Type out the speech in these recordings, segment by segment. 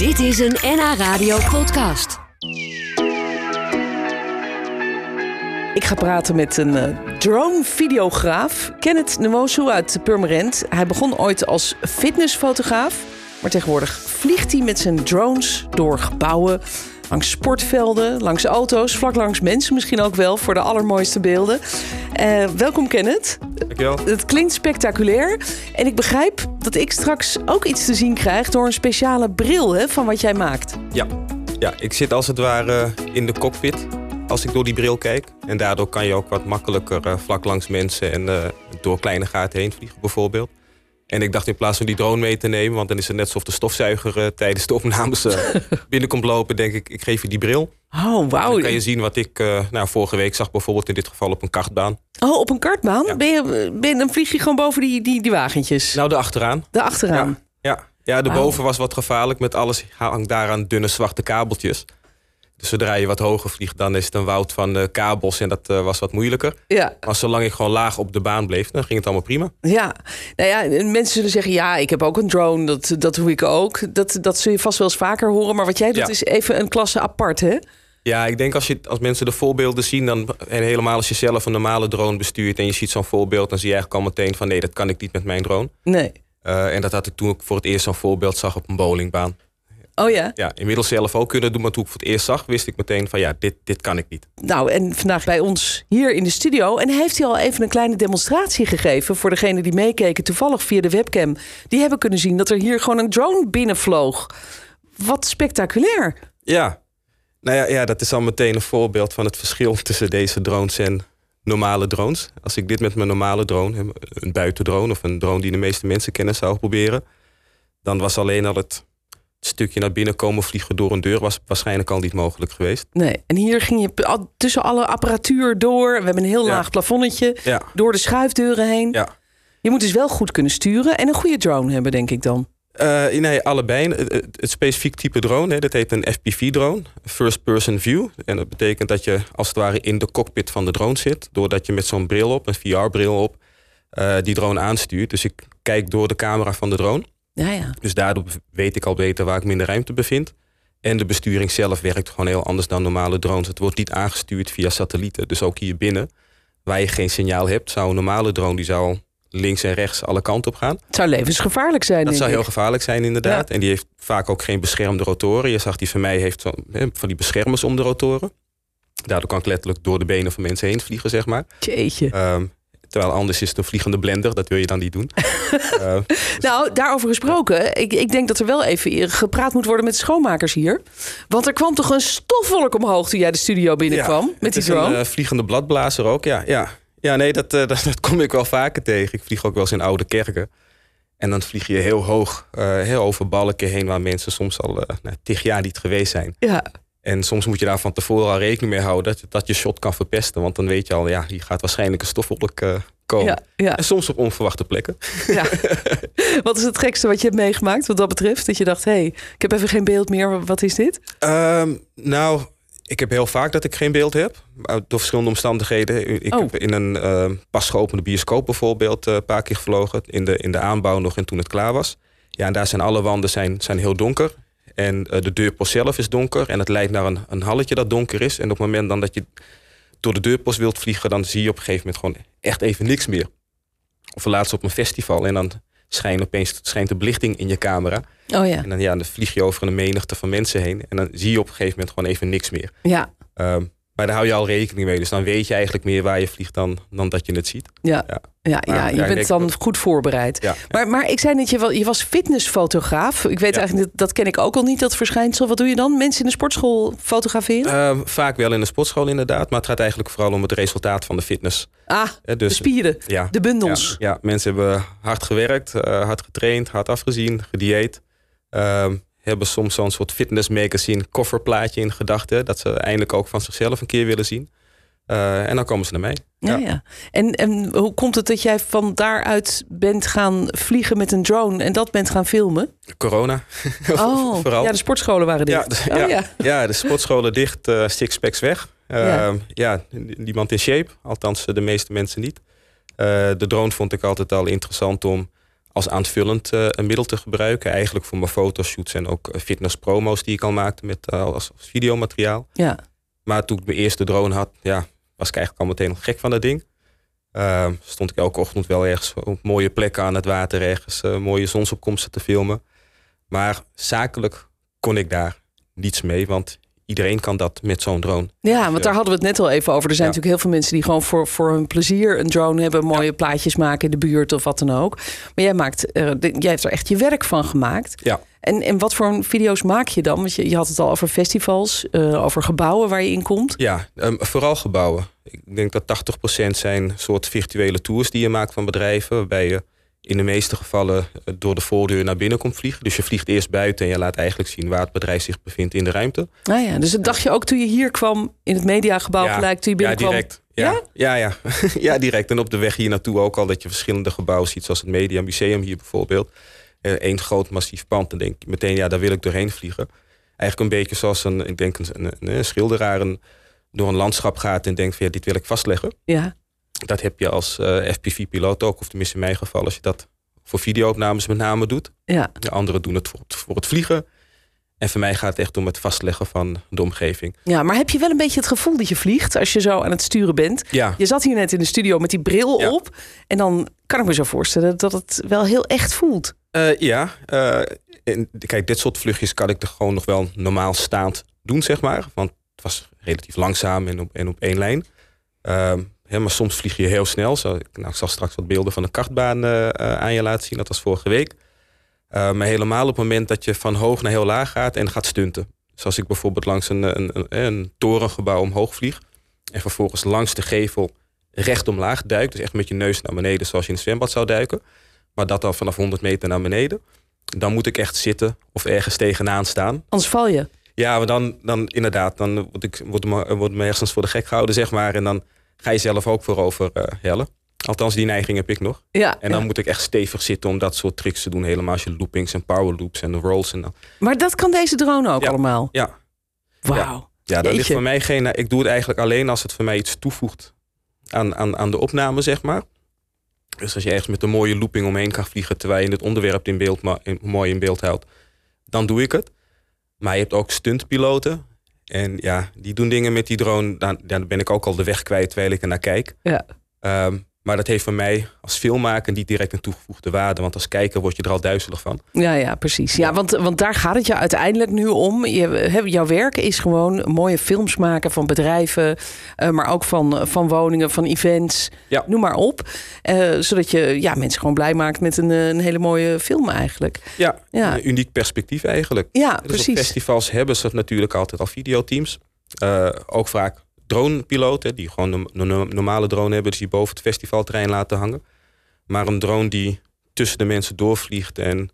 Dit is een NH Radio podcast. Ik ga praten met een uh, drone-videograaf, Kenneth Nwosu uit Purmerend. Hij begon ooit als fitnessfotograaf, maar tegenwoordig vliegt hij met zijn drones door gebouwen, langs sportvelden, langs auto's, vlak langs mensen misschien ook wel voor de allermooiste beelden. Uh, welkom Kenneth. Dankjewel. Het klinkt spectaculair en ik begrijp dat ik straks ook iets te zien krijg door een speciale bril hè, van wat jij maakt. Ja. ja, ik zit als het ware in de cockpit als ik door die bril kijk. En daardoor kan je ook wat makkelijker uh, vlak langs mensen en uh, door kleine gaten heen vliegen bijvoorbeeld. En ik dacht in plaats van die drone mee te nemen, want dan is het net alsof de stofzuiger tijdens de opnames binnenkomt lopen, denk ik, ik geef je die bril. Oh, wauw. Dan kan je zien wat ik nou, vorige week zag, bijvoorbeeld in dit geval op een kartbaan. Oh, op een kartbaan? Ja. Ben je, ben, dan vlieg je gewoon boven die, die, die wagentjes? Nou, de achteraan. De achteraan? Ja, ja. ja de boven was wat gevaarlijk met alles hangt daaraan dunne zwarte kabeltjes. Dus zodra je wat hoger vliegt, dan is het een woud van uh, kabels en dat uh, was wat moeilijker. Ja. Maar zolang ik gewoon laag op de baan bleef, dan ging het allemaal prima. Ja, nou ja, mensen zullen zeggen, ja, ik heb ook een drone, dat, dat doe ik ook. Dat, dat zul je vast wel eens vaker horen, maar wat jij doet Ja. is even een klasse apart, hè? Ja, ik denk als, je, als mensen de voorbeelden zien, dan, en helemaal als je zelf een normale drone bestuurt en je ziet zo'n voorbeeld, dan zie je eigenlijk al meteen van nee, dat kan ik niet met mijn drone. Nee. Uh, en dat had ik toen ik voor het eerst zo'n voorbeeld zag op een bowlingbaan. Oh ja? Ja, inmiddels zelf ook kunnen doen, maar toen ik voor het eerst zag, wist ik meteen van ja, dit, dit kan ik niet. Nou, en vandaag bij ons hier in de studio. En heeft hij al even een kleine demonstratie gegeven voor degenen die meekeken, toevallig via de webcam. Die hebben kunnen zien dat er hier gewoon een drone binnenvloog. Wat spectaculair. Ja, nou ja, ja, dat is al meteen een voorbeeld van het verschil tussen deze drones en normale drones. Als ik dit met mijn normale drone, een buitendrone of een drone die de meeste mensen kennen, zou proberen, dan was alleen al het stukje naar binnen komen vliegen door een deur was waarschijnlijk al niet mogelijk geweest. Nee, en hier ging je tussen alle apparatuur door. We hebben een heel Ja. laag plafonnetje. Ja. Door de schuifdeuren heen. Ja. Je moet dus wel goed kunnen sturen en een goede drone hebben, denk ik dan. Uh, nee, allebei. Het, specifiek type drone, hè, dat heet een FPV-drone, First Person View. En dat betekent dat je als het ware in de cockpit van de drone zit, doordat je met zo'n bril op, een VR-bril op, uh, die drone aanstuurt. Dus ik kijk door de camera van de drone. Ja, ja. Dus daardoor weet ik al beter waar ik me in de ruimte bevind. En de besturing zelf werkt gewoon heel anders dan normale drones. Het wordt niet aangestuurd via satellieten. Dus ook hier binnen, waar je geen signaal hebt, zou een normale drone die zou links en rechts alle kanten op gaan. Het zou levensgevaarlijk zijn. Dat zou ik. heel gevaarlijk zijn, inderdaad. Ja. En die heeft vaak ook geen beschermde rotoren. Je zag die van mij heeft van, van die beschermers om de rotoren. Daardoor kan ik letterlijk door de benen van mensen heen vliegen, zeg maar. Jeetje. Um, terwijl anders is het een vliegende blender. Dat wil je dan niet doen. uh, Nou, daarover gesproken. Ik, ik denk dat er wel even gepraat moet worden met de schoonmakers hier. Want er kwam toch een stofwolk omhoog toen jij de studio binnenkwam ja, met die drone? Een uh, vliegende bladblazer ook, ja. ja. Ja, nee, dat, uh, dat, dat, kom ik wel vaker tegen. Ik vlieg ook wel eens in oude kerken. En dan vlieg je heel hoog, uh, heel over balken heen... waar mensen soms al uh, nou, tig jaar niet geweest zijn. Ja. En soms moet je daar van tevoren al rekening mee houden... dat, dat je shot kan verpesten. Want dan weet je al, ja, hier gaat waarschijnlijk een stofwolk komen. Ja, ja. En soms op onverwachte plekken. Ja. wat is het gekste wat je hebt meegemaakt wat dat betreft? Dat je dacht, hé, hey, ik heb even geen beeld meer. Wat is dit? Um, nou, ik heb heel vaak dat ik geen beeld heb. Door verschillende omstandigheden. Ik oh. heb in een uh, pas geopende bioscoop bijvoorbeeld een uh, paar keer gevlogen. In de, in de aanbouw nog en toen het klaar was. Ja, en daar zijn alle wanden zijn, zijn heel donker. En uh, de deurpost zelf is donker. En het leidt naar een, een halletje dat donker is. En op het moment dan dat je door de deurpost wilt vliegen... dan zie je op een gegeven moment gewoon echt even niks meer. Of laatst op een festival. En dan schijnt opeens schijnt de belichting in je camera. Oh ja. En dan, ja, dan vlieg je over een menigte van mensen heen. En dan zie je op een gegeven moment gewoon even niks meer. Ja. Um, maar daar hou je al rekening mee. Dus dan weet je eigenlijk meer waar je vliegt dan, dan dat je het ziet. Ja, ja. ja, ja. je bent dan dat... goed voorbereid. Ja, maar, maar ik zei net, je, je was fitnessfotograaf. Ik weet eigenlijk, dat, dat ken ik ook al niet, dat verschijnsel. Wat doe je dan? Mensen in de sportschool fotograferen? Uh, vaak wel in de sportschool inderdaad. Maar het gaat eigenlijk vooral om het resultaat van de fitness. Ah, dus, de spieren, ja, de bundels. Ja, mensen hebben hard gewerkt, uh, hard getraind, hard afgezien, gedieet. Uh, hebben soms zo'n soort fitness magazine kofferplaatje in gedachten. Dat ze eindelijk ook van zichzelf een keer willen zien. Uh, en dan komen ze naar mij. Ja, ja. ja. En, en hoe komt het dat jij van daaruit bent gaan vliegen met een drone en dat bent gaan filmen? Corona. Oh, Vooral. ja, de sportscholen waren dicht. Ja, de, oh, ja. ja, de sportscholen dicht, uh, sixpacks weg. Uh, ja. ja, niemand in shape. Althans, de meeste mensen niet. De drone vond ik altijd al interessant om als aanvullend uh, een middel te gebruiken. Eigenlijk voor mijn fotoshoots en ook fitnesspromo's die ik al maakte met, als, als videomateriaal. Ja. Maar toen ik mijn eerste drone had, ja, was ik eigenlijk al meteen gek van dat ding. Uh, stond ik elke ochtend wel ergens op mooie plekken aan het water, ergens mooie zonsopkomsten te filmen. Maar zakelijk kon ik daar niets mee, want iedereen kan dat met zo'n drone. Ja, want daar hadden we het net al even over. Er zijn natuurlijk heel veel mensen die gewoon voor, voor hun plezier een drone hebben, mooie plaatjes maken in de buurt of wat dan ook. Maar jij maakt, uh, jij hebt er echt je werk van gemaakt. Ja. En, en wat voor video's maak je dan? Want je, je had het al over festivals, uh, over gebouwen waar je in komt. Ja, um, vooral gebouwen. Ik denk dat 80% zijn soort virtuele tours die je maakt van bedrijven. Waarbij je in de meeste gevallen eh, door de voordeur naar binnen komt vliegen. Dus je vliegt eerst buiten en je laat eigenlijk zien waar het bedrijf zich bevindt in de ruimte. Ah ja, dus dat dacht je ook toen je hier kwam in het mediagebouw ja, gelijk toen je binnenkwam? Ja, direct. Ja, ja, ja. Ja? ja, direct. En op de weg hier naartoe ook al dat je verschillende gebouwen ziet, zoals het Media Museum hier bijvoorbeeld. Eén groot massief pand. Dan denk je meteen, ja, daar wil ik doorheen vliegen. Eigenlijk een beetje zoals een, ik denk een, een, een schilderaar een, door een landschap gaat en denkt van ja, dit wil ik vastleggen. Ja. Dat heb je als uh, FPV-piloot ook, of tenminste in mijn geval, als je dat voor videoopnames met name doet. Ja. De anderen doen het voor, het voor het vliegen. En voor mij gaat het echt om het vastleggen van de omgeving. Ja, maar heb je wel een beetje het gevoel dat je vliegt als je zo aan het sturen bent? Ja. Je zat hier net in de studio met die bril Ja. op. En dan kan ik me zo voorstellen dat het wel heel echt voelt. Eh, ja, eh, en kijk, dit soort vluchtjes kan ik er gewoon nog wel normaal staand doen, zeg maar. Want het was relatief langzaam en op, en op één lijn. Ehm, hè, maar soms vlieg je heel snel. Zo, nou, ik zal straks wat beelden van de kartbaan eh, eh, aan je laten zien. Dat was vorige week. Eh, maar helemaal op het moment dat je van hoog naar heel laag gaat en gaat stunten. Zoals ik bijvoorbeeld langs een, een, een, een torengebouw omhoog vlieg. En vervolgens langs de gevel recht omlaag duikt. Dus echt met je neus naar beneden zoals je in een zwembad zou duiken. Maar dat dan vanaf 100 meter naar beneden. Dan moet ik echt zitten of ergens tegenaan staan. Anders val je. Ja, maar dan, dan inderdaad, dan word ik word me, word hersens voor de gek gehouden, zeg maar. En dan ga je zelf ook voorover uh, hellen. Althans, die neiging heb ik nog. Ja, En dan ja. moet ik echt stevig zitten om dat soort tricks te doen. Helemaal als je loopings en power loops en rolls. En dan. Maar dat kan deze drone ook Ja. allemaal. Ja, Wauw. ja dat ligt voor mij geen... Ik doe het eigenlijk alleen als het voor mij iets toevoegt aan, aan, aan de opname, zeg maar. Dus als je ergens met een mooie looping omheen kan vliegen... terwijl je het onderwerp in beeld, in, mooi in beeld houdt, dan doe ik het. Maar je hebt ook stuntpiloten. En ja, die doen dingen met die drone. Dan, dan ben ik ook al de weg kwijt terwijl ik er naar kijk. Ja. Ehm, maar dat heeft voor mij als filmmaker niet direct een toegevoegde waarde. Want als kijker word je er al duizelig van. Ja, ja, precies. Ja, want, want daar gaat het je uiteindelijk nu om. Je, jouw werk is gewoon mooie films maken van bedrijven, eh, maar ook van, van woningen, van events, Ja. noem maar op. Eh, zodat je ja, mensen gewoon blij maakt met een, eh, een hele mooie film eigenlijk. Ja, Ja. een uniek perspectief eigenlijk. Ja, Dus op precies. festivals hebben ze natuurlijk altijd al videoteams. Eh, ook vaak dronepiloten die gewoon een no- normale drone hebben, dus die boven het festivalterrein laten hangen. Maar een drone die tussen de mensen doorvliegt en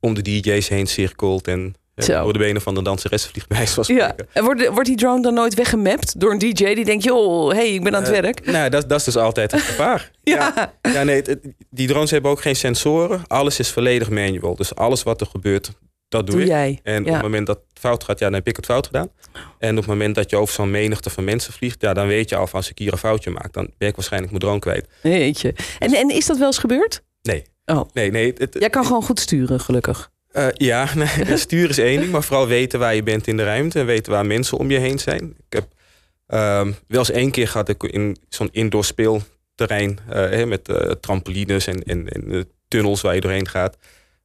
om de DJ's heen cirkelt en door de benen van de danseres vliegt, bij Ja. En wordt, wordt die drone dan nooit weggemapt door een DJ die denkt, joh, hey, ik ben aan het Eh, werk? Nou, dat, dat is dus altijd het gevaar. Ja. Ja, nee, het- die drones hebben ook geen sensoren. Alles is volledig manual. Dus alles wat er gebeurt, dat doe, Doe ik. jij. En op het moment dat het fout gaat, ja, dan heb ik het fout gedaan. En op het moment dat je over zo'n menigte van mensen vliegt, ja, dan weet je al van als ik hier een foutje maak, dan ben ik waarschijnlijk mijn drone kwijt. Jeetje. En, en is dat wel eens gebeurd? Nee. Oh. Nee, nee. Het, Jij kan gewoon goed sturen, gelukkig. eh, ja, nee, sturen is één ding, maar vooral weten waar je bent in de ruimte en weten waar mensen om je heen zijn. Ik heb ehm, wel eens één keer gehad ik in zo'n indoor speelterrein eh, met eh, trampolines en, en, en tunnels waar je doorheen gaat.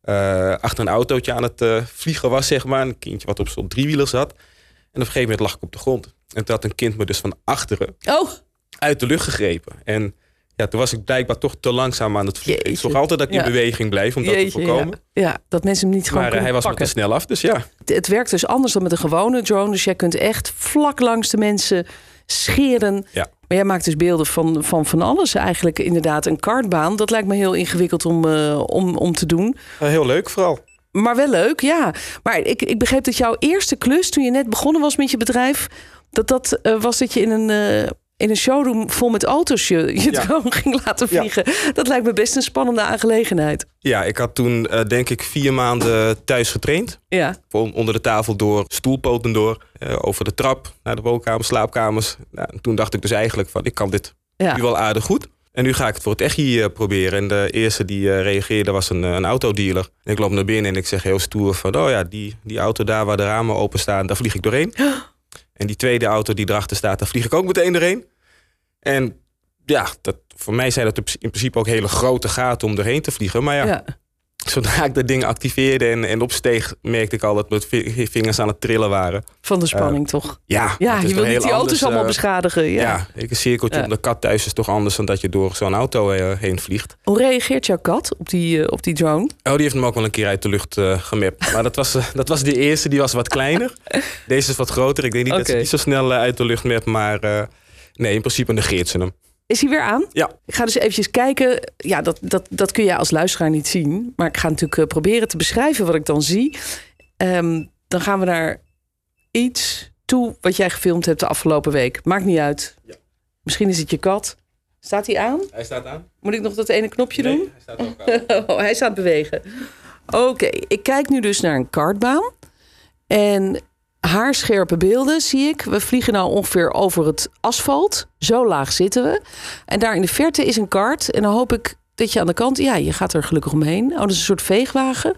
Eh, achter een autootje aan het eh, vliegen was, zeg maar. Een kindje wat op zo'n driewieler zat. En op een gegeven moment lag ik op de grond. En toen had een kind me dus van achteren Oh, uit de lucht gegrepen. En ja, toen was ik blijkbaar toch te langzaam aan het vliegen. Ik zorg altijd dat ik in Ja. beweging blijf om dat te jeetje. Voorkomen. ja, dat mensen hem niet gewoon Maar eh, hij was me te pakken. snel af, dus ja. Het- Het werkt dus anders dan met een gewone drone. Dus jij kunt echt vlak langs de mensen scheren. Ja. Maar jij maakt dus beelden van, van van alles. Eigenlijk inderdaad een kartbaan. Dat lijkt me heel ingewikkeld om, eh, om, om te doen. Eh, heel leuk vooral. Maar wel leuk, ja. Maar ik, ik begreep dat jouw eerste klus toen je net begonnen was met je bedrijf... dat dat eh, was dat je in een, in een showroom vol met auto's je, je Ja. drone ging laten Ja. vliegen. Dat lijkt me best een spannende aangelegenheid. Ja, ik had toen eh, denk ik vier maanden thuis getraind. Ja, onder de tafel door, stoelpoten door, eh, over de trap naar de woonkamer, slaapkamers. Nou, en toen dacht ik dus eigenlijk van, ik kan dit ja. nu wel aardig goed. En nu ga ik het voor het echi eh, proberen. En de eerste die reageerde was een, een autodealer. En ik loop naar binnen en ik zeg heel stoer van... oh ja, die, die auto daar waar de ramen open staan, daar vlieg ik doorheen. En die tweede auto die erachter staat, daar vlieg ik ook meteen doorheen. En ja, dat, voor mij zijn dat in principe ook hele grote gaten om doorheen te vliegen. Maar Ja. zodra ik dat ding activeerde en, en opsteeg... merkte ik al dat mijn vi- vingers aan het trillen waren. Van de spanning toch? Ja, Ja, je wil niet die auto's allemaal eh, beschadigen. Ja. Ja, ik een cirkeltje Ja. om de kat thuis is toch anders dan dat je door zo'n auto eh, heen vliegt. Hoe reageert jouw kat op die, eh, op die drone? Oh, die heeft hem ook wel een keer uit de lucht eh gemapt. Maar dat was, eh, dat was de eerste, die was wat kleiner. Deze is wat groter. Ik denk niet dat ze niet zo snel eh, uit de lucht mapt, maar eh, nee, in principe negeert ze hem. Is hij weer aan? Ja. Ik ga dus eventjes kijken. Ja, dat, dat, dat kun je als luisteraar niet zien. Maar ik ga natuurlijk eh, proberen te beschrijven wat ik dan zie. Ehm, dan gaan we naar iets toe wat jij gefilmd hebt de afgelopen week. Maakt niet uit. Misschien is het je kat. Staat hij aan? Hij staat aan. Moet ik nog dat ene knopje doen? hij staat ook aan. Oh, hij het bewegen. Oké, ik kijk nu dus naar een kartbaan. En haarscherpe beelden zie ik. We vliegen nou ongeveer over het asfalt. Zo laag zitten we. En daar in de verte is een kart. En dan hoop ik dat je aan de kant... Ja, je gaat er gelukkig omheen. Oh, dat is een soort veegwagen.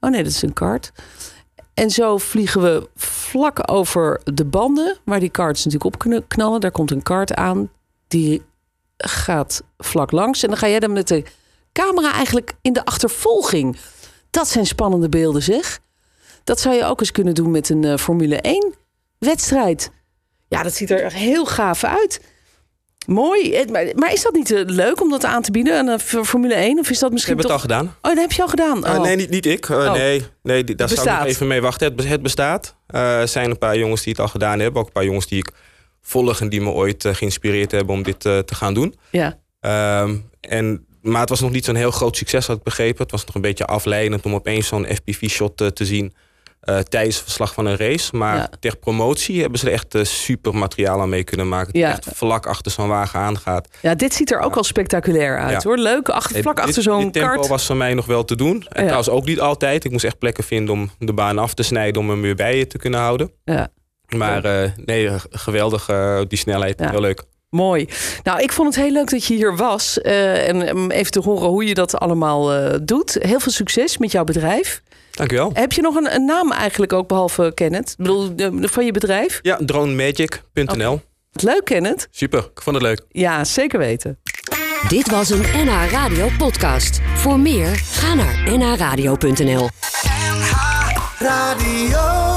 Oh nee, dat is een kart. En zo vliegen we vlak over de banden... waar die karts natuurlijk op kunnen knallen. Daar komt een kart aan. Die gaat vlak langs. En dan ga jij dan met de camera eigenlijk in de achtervolging. Dat zijn spannende beelden, zeg. Dat zou je ook eens kunnen doen met een eh, Formule 1 wedstrijd. Ja, dat ziet er echt heel gaaf uit. Mooi. Eh, Maar, is dat niet eh, leuk om dat aan te bieden aan een F- Formule 1? Of is dat Ik misschien heb het toch... al gedaan. Oh, dat heb je al gedaan. Eh, Oh. nee, niet, niet ik. Eh, Oh. Nee, nee daar Het zou ik nog even mee wachten. Het, be- het bestaat. Eh, Er zijn een paar jongens die het al gedaan hebben. Ook een paar jongens die ik volg en die me ooit eh, geïnspireerd hebben om dit eh, te gaan doen. Ja. Ehm, en, maar het was nog niet zo'n heel groot succes, had ik begrepen. Het was nog een beetje afleidend om opeens zo'n FPV-shot te zien eh, tijdens het verslag van een race. Maar Ja. ter promotie hebben ze er echt eh, super materiaal aan mee kunnen maken. Die Ja. echt vlak achter zo'n wagen aangaat. ja, dit ziet er ook al spectaculair uit, hoor. Leuk, achter, vlak Dit- achter zo'n dit tempo kart. was voor mij nog wel te doen. En trouwens ook niet altijd. Ik moest echt plekken vinden om de baan af te snijden... om hem weer bij je te kunnen houden. Ja. Maar eh, nee, geweldig die snelheid. Ja. Heel leuk. Mooi. Nou, ik vond het heel leuk dat je hier was. en om even te horen hoe je dat allemaal doet. Heel veel succes met jouw bedrijf. Dankjewel. Heb je nog een, een naam eigenlijk ook, behalve Kenneth? Ik bedoel, van je bedrijf? Ja, dronemagic.nl. Leuk, Kenneth. Super, ik vond het leuk. Ja, zeker weten. Dit was een NH Radio podcast. Voor meer, ga naar nhradio.nl. Radio.